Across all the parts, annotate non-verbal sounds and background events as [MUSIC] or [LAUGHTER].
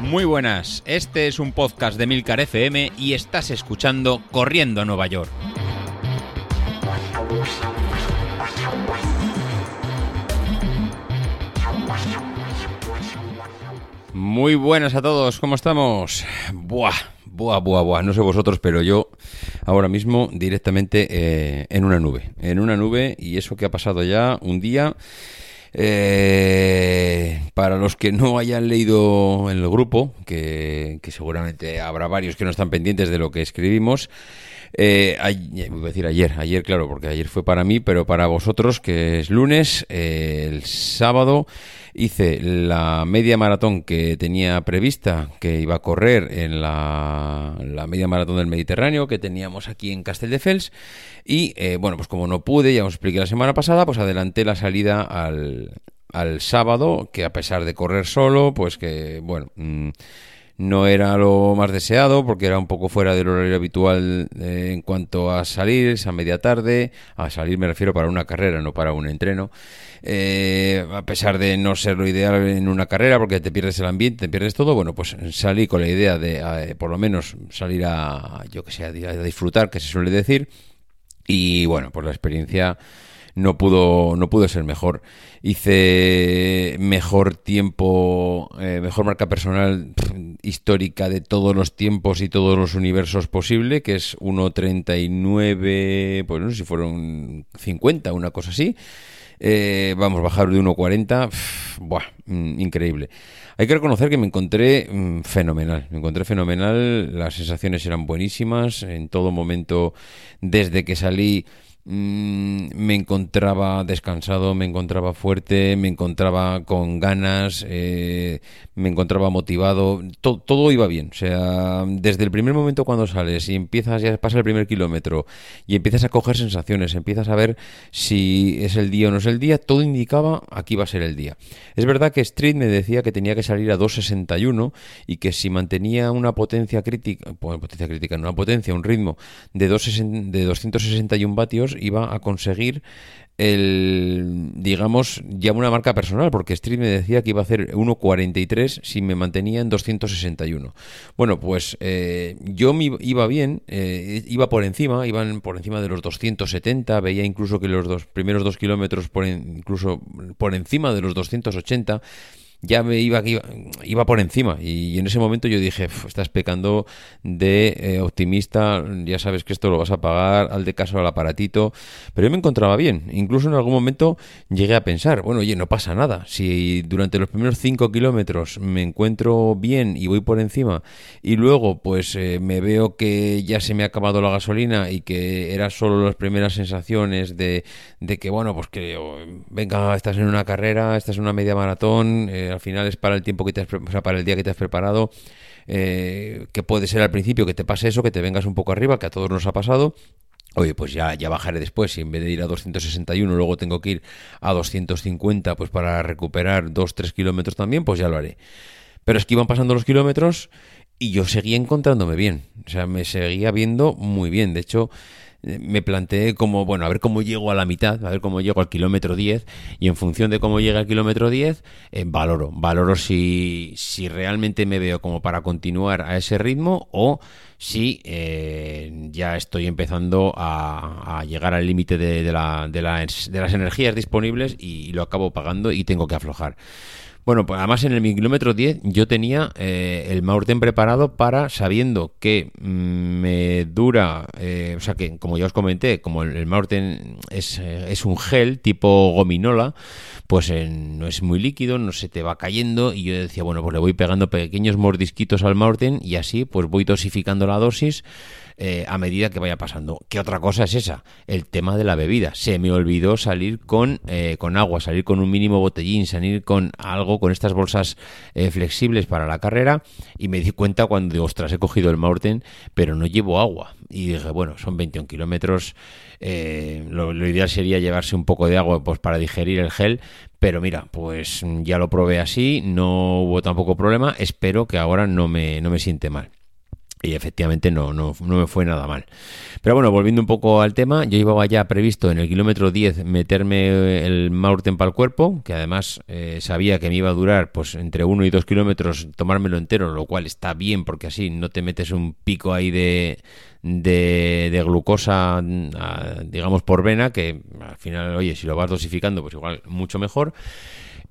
Muy buenas, este es un podcast de Milcar FM y estás escuchando Corriendo a Nueva York. Muy buenas a todos, ¿cómo estamos? Buah, buah, buah, buah, no sé vosotros, pero yo ahora mismo directamente eh, en una nube, en una nube y eso que ha pasado ya un día eh, para los que no hayan leído el grupo, que, seguramente habrá varios que no están pendientes de lo que escribimos, eh, voy a decir ayer, ayer claro, porque ayer fue para mí, pero para vosotros, que es lunes, eh, el sábado hice la media maratón que tenía prevista, que iba a correr en la, media maratón del Mediterráneo que teníamos aquí en Castelldefels. Y eh, bueno, pues como no pude, ya os expliqué la semana pasada, pues adelanté la salida al, al sábado, que a pesar de correr solo, pues que bueno... Mm, no era lo más deseado porque era un poco fuera del horario habitual eh, en cuanto a salir, esa media tarde, a salir me refiero para una carrera, no para un entreno, eh, a pesar de no ser lo ideal en una carrera porque te pierdes el ambiente, te pierdes todo, bueno, pues salí con la idea de eh, por lo menos salir a, yo que sé, a disfrutar, que se suele decir, y bueno, pues la experiencia no pudo, no pudo ser mejor. Hice mejor tiempo, eh, mejor marca personal histórica de todos los tiempos y todos los universos posible, que es 1.39, pues no sé si fueron 50, una cosa así. Eh, vamos, bajar de 1.40, buah, mm, increíble. Hay que reconocer que me encontré mm, fenomenal, me encontré fenomenal, las sensaciones eran buenísimas, en todo momento, desde que salí Mm, me encontraba descansado, me encontraba fuerte, me encontraba con ganas, eh, me encontraba motivado, todo iba bien. O sea, desde el primer momento cuando sales y empiezas, ya pasa el primer kilómetro y empiezas a coger sensaciones, empiezas a ver si es el día o no es el día, todo indicaba aquí va a ser el día. Es verdad que Street me decía que tenía que salir a 2.61 y que si mantenía una potencia crítica, potencia crítica, una potencia, un ritmo de, 2, de 261 vatios, iba a conseguir el, digamos, ya una marca personal, porque Street me decía que iba a hacer 1.43 si me mantenía en 261. Bueno, pues eh, yo me iba bien, eh, iba por encima, iban por encima de los 270, veía incluso que los dos primeros dos kilómetros, por incluso por encima de los 280 ya me iba, iba, por encima. Y en ese momento yo dije, estás pecando de eh, optimista, ya sabes que esto lo vas a pagar, al de caso al aparatito, pero yo me encontraba bien, incluso en algún momento llegué a pensar, bueno, oye, no pasa nada, si durante los primeros 5 kilómetros me encuentro bien y voy por encima y luego pues eh, me veo que ya se me ha acabado la gasolina y que era solo las primeras sensaciones de, de que, bueno, pues que oh, venga, estás en una carrera, estás en una media maratón, eh, al final es para el tiempo que te has, o sea, para el día que te has preparado, eh, que puede ser al principio que te pase eso, que te vengas un poco arriba, que a todos nos ha pasado, Oye, pues ya, ya bajaré después. Si en vez de ir a 261 luego tengo que ir a 250 pues para recuperar 2-3 kilómetros también, pues ya lo haré. Pero es que iban pasando los kilómetros y yo seguía encontrándome bien. O sea, me seguía viendo muy bien. De hecho, me planteé como, bueno, a ver cómo llego a la mitad, a ver cómo llego al kilómetro 10 y en función de cómo llega al kilómetro 10, eh, valoro, valoro si, si realmente me veo como para continuar a ese ritmo o si eh, ya estoy empezando a, llegar al límite de, de, la, de, las, de las energías disponibles y lo acabo pagando y tengo que aflojar. Bueno, pues además en el kilómetro 10 yo tenía eh, el Maurten preparado para, sabiendo que mm, me dura, eh, o sea que como ya os comenté, como el, el Maurten es, eh, es, un gel tipo gominola, pues no es muy líquido, no se te va cayendo y yo decía, bueno, pues le voy pegando pequeños mordisquitos al Maurten y así pues voy dosificando la dosis eh, a medida que vaya pasando. ¿Qué otra cosa es esa? El tema de la bebida. Se me olvidó salir con, eh, con agua, salir con un mínimo botellín, salir con algo, con estas bolsas eh, flexibles para la carrera y me di cuenta cuando, ostras, he cogido el Maurten, pero no llevo agua. Y dije, bueno, son 21 kilómetros, lo, lo, ideal sería llevarse un poco de agua pues para digerir el gel, pero mira, pues ya lo probé así, no hubo tampoco problema, espero que ahora no me, no me siente mal. Y efectivamente no, no, no, me fue nada mal. Pero bueno, volviendo un poco al tema, yo llevaba ya previsto en el kilómetro 10 meterme el Maurten para el cuerpo, que además eh, sabía que me iba a durar pues entre 1 y 2 kilómetros tomármelo entero, lo cual está bien porque así no te metes un pico ahí de, de, de glucosa, digamos, por vena, que al final, oye, si lo vas dosificando, pues igual mucho mejor.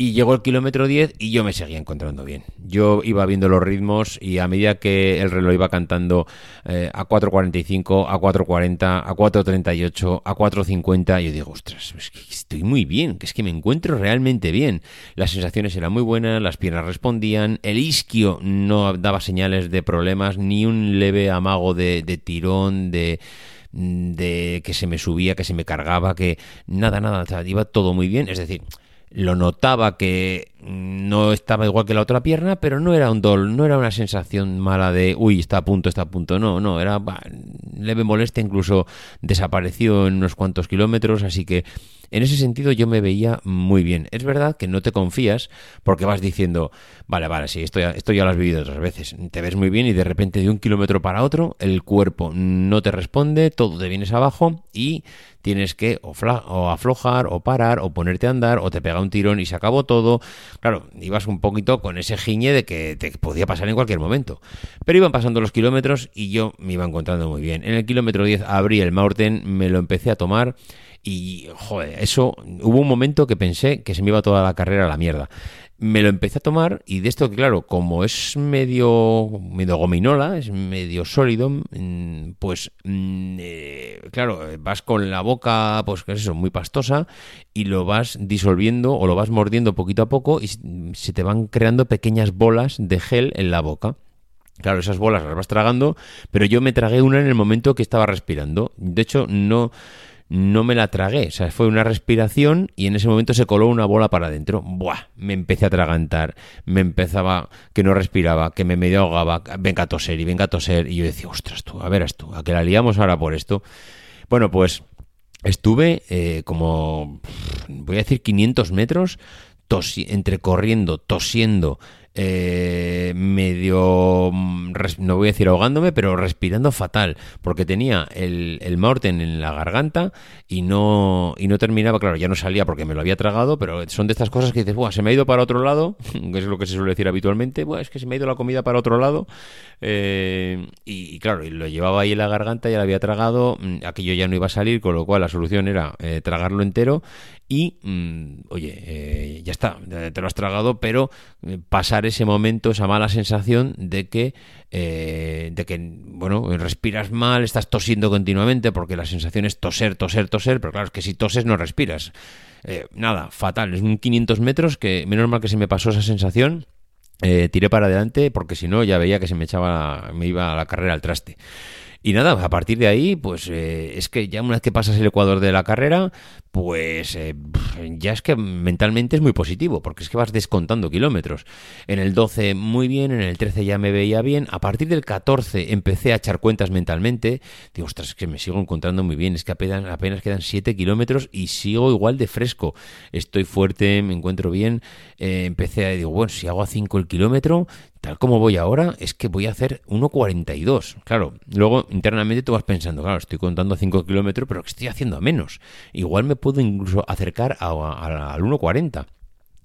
Y llegó el kilómetro 10 y yo me seguía encontrando bien. Yo iba viendo los ritmos y a medida que el reloj iba cantando eh, a 4.45, a 4.40, a 4.38, a 4.50, yo digo, ostras, es que estoy muy bien, que es que me encuentro realmente bien. Las sensaciones eran muy buenas, las piernas respondían, el isquio no daba señales de problemas, ni un leve amago de, tirón, de de que se me subía, que se me cargaba, que nada, nada, iba todo muy bien. Es decir, lo notaba que no estaba igual que la otra pierna, pero no era un dol, no era una sensación mala de, uy, está a punto, está a punto, no, no, era leve molestia, incluso desapareció en unos cuantos kilómetros, así que en ese sentido yo me veía muy bien. Es verdad que no te confías porque vas diciendo, vale, vale, sí, esto ya, esto ya lo has vivido otras veces, te ves muy bien y de repente de un kilómetro para otro el cuerpo no te responde, todo te vienes abajo y tienes que o, aflojar o parar o ponerte a andar o te pega un tirón y se acabó todo. Claro, ibas un poquito con ese giñe de que te podía pasar en cualquier momento. Pero iban pasando los kilómetros y yo me iba encontrando muy bien. En el kilómetro 10 abrí el Maurten, me lo empecé a tomar y, joder, eso, hubo un momento que pensé que se me iba toda la carrera a la mierda. Me lo empecé a tomar y de esto claro, como es medio, medio gominola, es medio sólido, mm, pues, mm, eh, claro, vas con la boca, pues, que es eso, muy pastosa y lo vas disolviendo o lo vas mordiendo poquito a poco y se te van creando pequeñas bolas de gel en la boca. Claro, esas bolas las vas tragando, pero yo me tragué una en el momento que estaba respirando. De hecho, no, no me la tragué. O sea, fue una respiración y en ese momento se coló una bola para adentro. Buah, me empecé a atragantar, me empezaba que no respiraba, que me medio ahogaba, venga a toser y venga a toser. Y yo decía, ostras tú, a verás tú, a que la liamos ahora por esto. Bueno, pues estuve eh, como, voy a decir, 500 metros entre corriendo, tosiendo, eh, medio, no voy a decir ahogándome, pero respirando fatal, porque tenía el, el Morten en la garganta y no, y no terminaba, claro, ya no salía porque me lo había tragado, pero son de estas cosas que dices, Buah, se me ha ido para otro lado, [LAUGHS] que es lo que se suele decir habitualmente, Buah, es que se me ha ido la comida para otro lado, eh, y, claro, y lo llevaba ahí en la garganta, ya lo había tragado, mm, aquello ya no iba a salir, con lo cual la solución era eh, tragarlo entero y, mm, oye, ya está, te lo has tragado, pero pasar ese momento, esa mala sensación de que, eh, de que, bueno, respiras mal, estás tosiendo continuamente, porque la sensación es toser, toser, toser, pero claro, es que si toses no respiras. Eh, nada, fatal, es un 500 metros que menos mal que se me pasó esa sensación. Eh, tiré para adelante porque si no ya veía que se me echaba, me iba a la carrera al traste. Y nada, a partir de ahí, pues eh, es que ya una vez que pasas el ecuador de la carrera, pues eh, ya es que mentalmente es muy positivo, porque es que vas descontando kilómetros. En el 12 muy bien, en el 13 ya me veía bien, a partir del 14 empecé a echar cuentas mentalmente, digo, ostras, es que me sigo encontrando muy bien, es que apenas, quedan 7 kilómetros y sigo igual de fresco, estoy fuerte, me encuentro bien, eh, empecé a, digo, bueno, si hago a 5 el kilómetro, tal como voy ahora, es que voy a hacer 1.42. Claro, luego internamente tú vas pensando, claro, estoy contando 5 kilómetros, pero que estoy haciendo a menos. Igual me puedo incluso acercar al 1.40.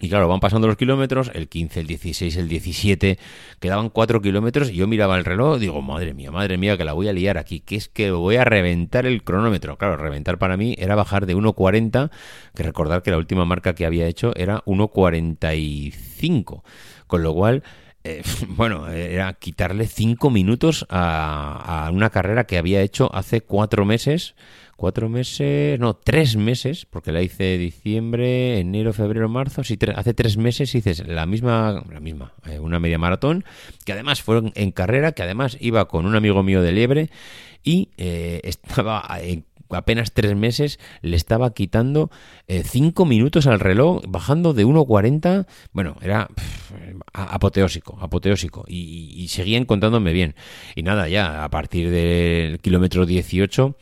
Y claro, van pasando los kilómetros, el 15, el 16, el 17, quedaban 4 kilómetros y yo miraba el reloj digo, madre mía, madre mía, que la voy a liar aquí, que es que voy a reventar el cronómetro. Claro, reventar para mí era bajar de 1.40, que recordar que la última marca que había hecho era 1.45, con lo cual eh, [LAUGHS] bueno, era quitarle cinco minutos a, una carrera que había hecho hace cuatro meses, cuatro meses, no, tres meses, porque la hice diciembre, enero, febrero, marzo, hace tres meses hice la misma, la misma, eh, una media maratón, que además fue en carrera, que además iba con un amigo mío de Liebre y eh, [LAUGHS] estaba en apenas tres meses le estaba quitando eh, cinco minutos al reloj, bajando de 1.40. Bueno, era apoteósico, apoteósico. Y, y, seguía encontrándome bien. Y nada, ya a partir del kilómetro 18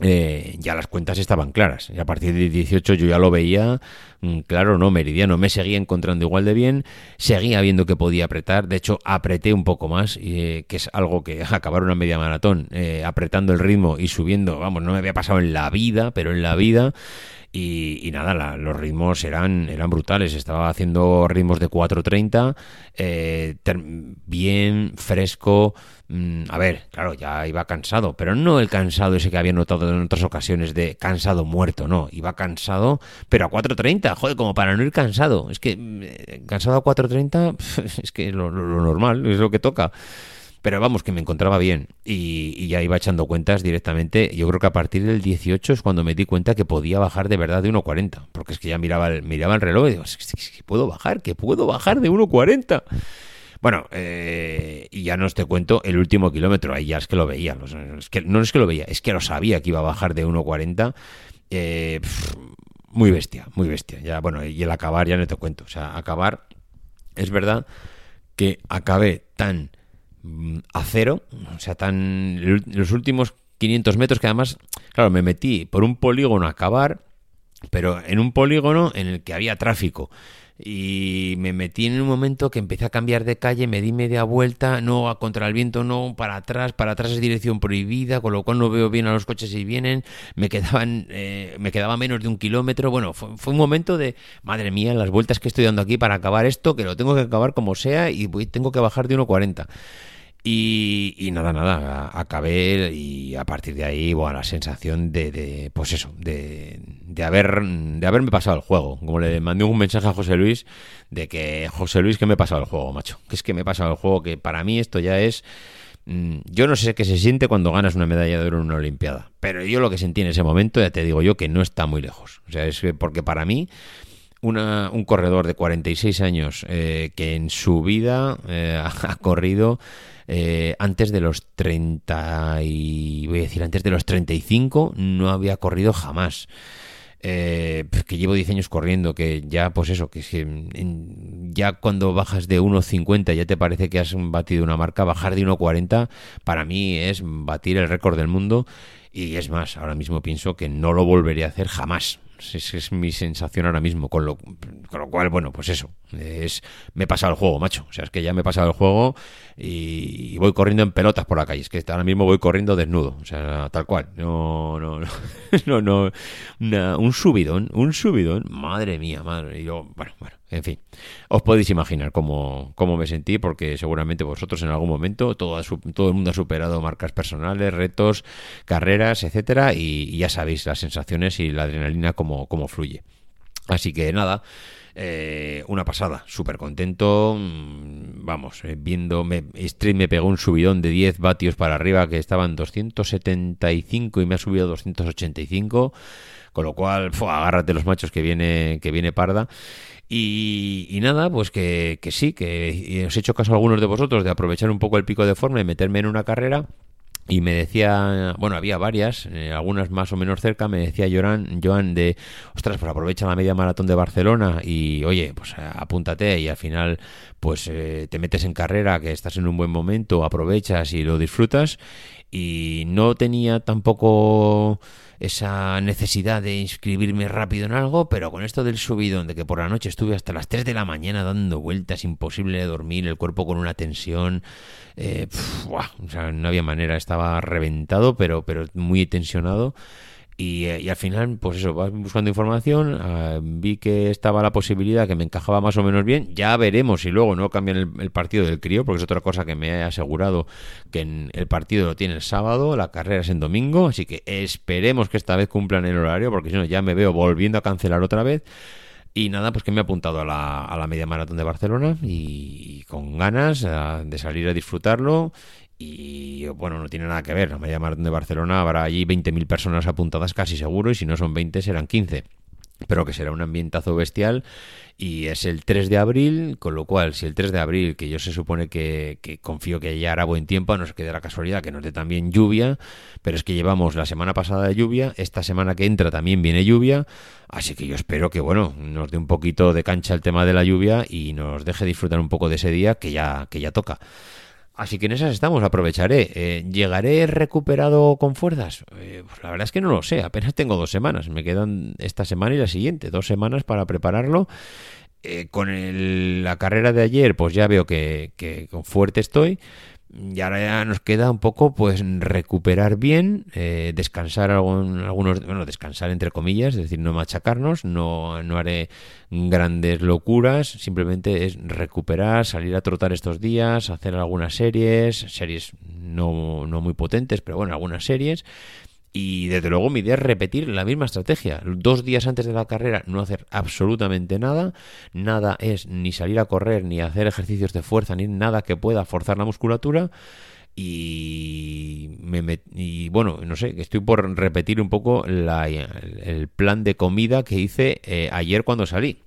eh, ya las cuentas estaban claras. Y a partir de 18 yo ya lo veía, mm, claro, no, meridiano. Me seguía encontrando igual de bien, seguía viendo que podía apretar. De hecho, apreté un poco más, eh, que es algo que [LAUGHS] acabar una media maratón, eh, apretando el ritmo y subiendo, vamos, no me había pasado en la vida, pero en la vida. Y, nada, los ritmos eran, eran brutales. Estaba haciendo ritmos de 4.30, eh, bien fresco. Mm, a ver, claro, ya iba cansado, pero no el cansado ese que había notado en otras ocasiones de cansado muerto, no. Iba cansado, pero a 4.30, joder, como para no ir cansado. Es que mm, cansado a 4.30 [LAUGHS] es que lo, lo normal, es lo que toca. Pero vamos, que me encontraba bien y, ya iba echando cuentas directamente. Yo creo que a partir del 18 es cuando me di cuenta que podía bajar de verdad de 1,40. Porque es que ya miraba el, miraba el reloj y digo, que puedo bajar, que puedo bajar de 1,40. Bueno, eh, y ya no te cuento el último kilómetro, ahí ya es que lo veía. Es que, no es que lo veía, es que lo sabía que iba a bajar de 1,40. Eh, muy bestia, muy bestia. Ya, bueno, y el acabar ya no te cuento. O sea, acabar, es verdad que acabé tan a cero, o sea, tan los últimos 500 metros que además, claro, me metí por un polígono a acabar, pero en un polígono en el que había tráfico. Y me metí en un momento que empecé a cambiar de calle, me di media vuelta, no a contra el viento, no para atrás, para atrás es dirección prohibida, con lo cual no veo bien a los coches si vienen, me quedaban, eh, me quedaba menos de un kilómetro, bueno, fue, fue, un momento de, madre mía, las vueltas que estoy dando aquí para acabar esto, que lo tengo que acabar como sea y tengo que bajar de 1.40. Y, nada, nada, acabé y a partir de ahí, bueno, la sensación de, pues eso, de, de, haber, de haberme pasado el juego. Como le mandé un mensaje a José Luis de que, José Luis, que me he pasado el juego, macho. Que es que me he pasado el juego, que para mí esto ya es... Mm, yo no sé qué se siente cuando ganas una medalla de oro en una Olimpiada, pero yo lo que sentí en ese momento, ya te digo yo, que no está muy lejos. O sea, es que porque para mí una, un corredor de 46 años eh, que en su vida eh, [LAUGHS] ha corrido eh, antes de los 30 y voy a decir antes de los 35 no había corrido jamás. Eh, que llevo 10 años corriendo, que ya pues eso, que ya cuando bajas de 1.50 ya te parece que has batido una marca, bajar de 1.40 para mí es batir el récord del mundo y es más, ahora mismo pienso que no lo volveré a hacer jamás. Esa es mi sensación ahora mismo. Con lo, con lo cual, bueno, pues eso. Es, me he pasado el juego, macho. O sea, es que ya me he pasado el juego y, voy corriendo en pelotas por la calle. Es que ahora mismo voy corriendo desnudo. O sea, tal cual. No, no, no. [LAUGHS] no, no un subidón, un subidón. Madre mía, madre. Y yo, bueno, bueno. En fin, os podéis imaginar cómo, cómo me sentí, porque seguramente vosotros en algún momento todo, todo el mundo ha superado marcas personales, retos, carreras, etcétera, y, ya sabéis las sensaciones y la adrenalina cómo, cómo fluye. Así que nada, eh, una pasada, súper contento. Mm, vamos, eh, viendo, me, Street me pegó un subidón de 10 vatios para arriba que estaban 275 y me ha subido 285. Con lo cual, agárrate los machos que viene, que viene parda. Y, nada, pues que, sí, que os he hecho caso a algunos de vosotros de aprovechar un poco el pico de forma y meterme en una carrera. Y me decía, bueno, había varias, eh, algunas más o menos cerca, me decía Joan, Joan de, ostras, pues aprovecha la media maratón de Barcelona y, oye, pues apúntate y al final, pues eh, te metes en carrera, que estás en un buen momento, aprovechas y lo disfrutas. Y no tenía tampoco esa necesidad de inscribirme rápido en algo, pero con esto del subidón, de que por la noche estuve hasta las 3 de la mañana dando vueltas, imposible de dormir, el cuerpo con una tensión, eh, o sea, no había manera, estaba reventado, pero, pero muy tensionado. Eh, y, al final, pues eso, vas buscando información, ah, vi que estaba la posibilidad que me encajaba más o menos bien, ya veremos si luego no cambian el, partido del crío, porque es otra cosa que me he asegurado que en el partido lo tiene el sábado, la carrera es en domingo, así que esperemos que esta vez cumplan el horario, porque si no ya me veo volviendo a cancelar otra vez. Y nada, pues que me he apuntado a la, a la media maratón de Barcelona y, con ganas ah, de salir a disfrutarlo y bueno, no tiene nada que ver. La media maratón de Barcelona habrá allí 20.000 personas apuntadas casi seguro y si no son 20 serán 15. Pero que será un ambientazo bestial y es el 3 de abril, con lo cual si el 3 de abril, que yo se supone que, confío que ya hará buen tiempo, no se quede la casualidad que nos dé también lluvia, pero es que llevamos la semana pasada de lluvia, esta semana que entra también viene lluvia, así que yo espero que bueno, nos dé un poquito de cancha el tema de la lluvia y nos deje disfrutar un poco de ese día que ya, que ya toca. Así que en esas estamos, aprovecharé. Eh, ¿Llegaré recuperado con fuerzas? Eh, pues la verdad es que no lo sé, apenas tengo dos semanas. Me quedan esta semana y la siguiente, dos semanas para prepararlo. Eh, con la carrera de ayer, pues ya veo que, que con fuerte estoy, y ahora ya nos queda un poco pues recuperar bien, eh, descansar algunos, bueno, descansar entre comillas, es decir, no machacarnos, no, no haré grandes locuras, simplemente es recuperar, salir a trotar estos días, hacer algunas series, series no, no muy potentes, pero bueno, algunas series, y desde luego mi idea es repetir la misma estrategia. Dos días antes de la carrera no hacer absolutamente nada. Nada es ni salir a correr, ni hacer ejercicios de fuerza, ni nada que pueda forzar la musculatura. Y, me, y bueno, no sé, estoy por repetir un poco el plan de comida que hice eh, ayer cuando salí.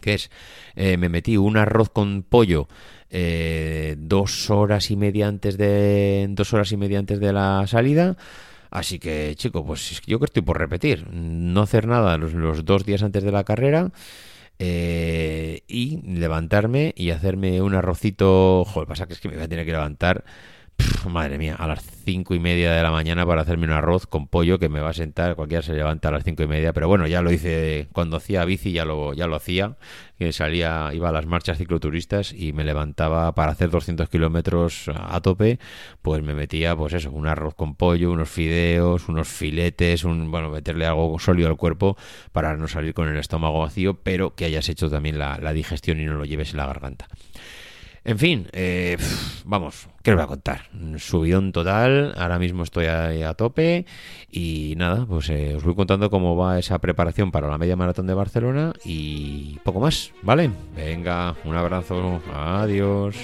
Que es, eh, me metí un arroz con pollo eh, dos horas y media antes de dos horas y media antes de la salida Así que, chico, pues yo que estoy por repetir. No hacer nada los, dos días antes de la carrera. Eh, y levantarme y hacerme un arrocito. Joder, pasa que es que me voy a tener que levantar madre mía, a las cinco y media de la mañana para hacerme un arroz con pollo que me va a sentar, cualquiera se levanta a las cinco y media, pero bueno, ya lo hice cuando hacía bici, ya lo, ya lo hacía, que salía, iba a las marchas cicloturistas y me levantaba para hacer 200 kilómetros a tope, pues me metía, pues eso, un arroz con pollo, unos fideos, unos filetes, un, bueno, meterle algo sólido al cuerpo para no salir con el estómago vacío, pero que hayas hecho también la, la digestión y no lo lleves en la garganta. En fin, eh, vamos, ¿qué os voy a contar? Subidón total, ahora mismo estoy a, tope y nada, pues eh, os voy contando cómo va esa preparación para la media maratón de Barcelona y poco más, ¿vale? Venga, un abrazo, adiós.